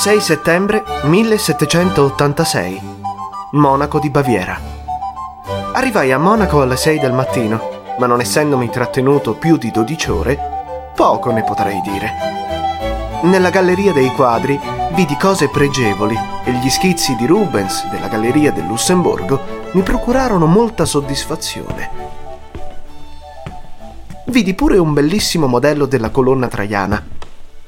6 settembre 1786. Monaco di Baviera. Arrivai a Monaco alle 6 del mattino, ma non essendomi trattenuto più di 12 ore, poco ne potrei dire. Nella galleria dei quadri vidi cose pregevoli e gli schizzi di Rubens della Galleria del Lussemburgo mi procurarono molta soddisfazione. Vidi pure un bellissimo modello della colonna traiana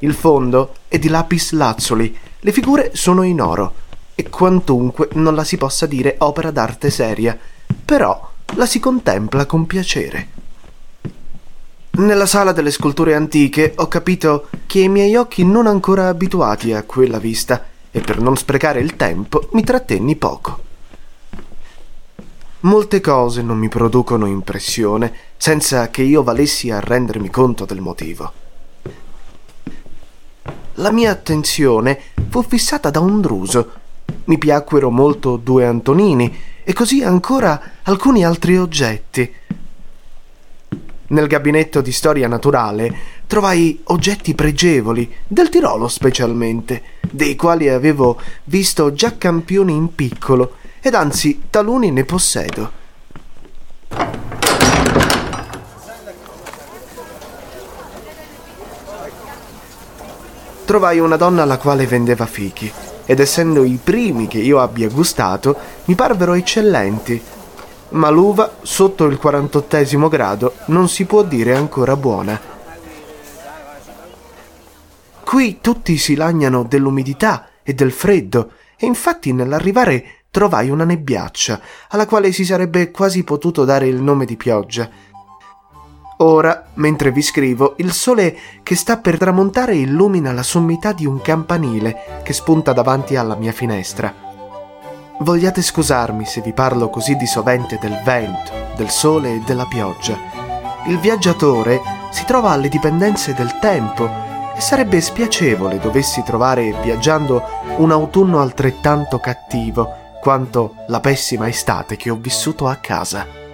il fondo è di lapis lazzuli, le figure sono in oro e quantunque non la si possa dire opera d'arte seria, però la si contempla con piacere. Nella sala delle sculture antiche ho capito che i miei occhi non ancora abituati a quella vista e per non sprecare il tempo mi trattenni poco. Molte cose non mi producono impressione senza che io valessi a rendermi conto del motivo la mia attenzione fu fissata da un druso. Mi piacquero molto due Antonini e così ancora alcuni altri oggetti. Nel gabinetto di storia naturale trovai oggetti pregevoli, del Tirolo specialmente, dei quali avevo visto già campioni in piccolo, ed anzi taluni ne possedo. Trovai una donna alla quale vendeva fichi, ed essendo i primi che io abbia gustato, mi parvero eccellenti. Ma l'uva, sotto il 48 grado, non si può dire ancora buona. Qui tutti si lagnano dell'umidità e del freddo, e infatti nell'arrivare trovai una nebbiaccia, alla quale si sarebbe quasi potuto dare il nome di pioggia, Ora, mentre vi scrivo, il sole che sta per tramontare illumina la sommità di un campanile che spunta davanti alla mia finestra. Vogliate scusarmi se vi parlo così di sovente del vento, del sole e della pioggia. Il viaggiatore si trova alle dipendenze del tempo e sarebbe spiacevole dovessi trovare viaggiando un autunno altrettanto cattivo quanto la pessima estate che ho vissuto a casa.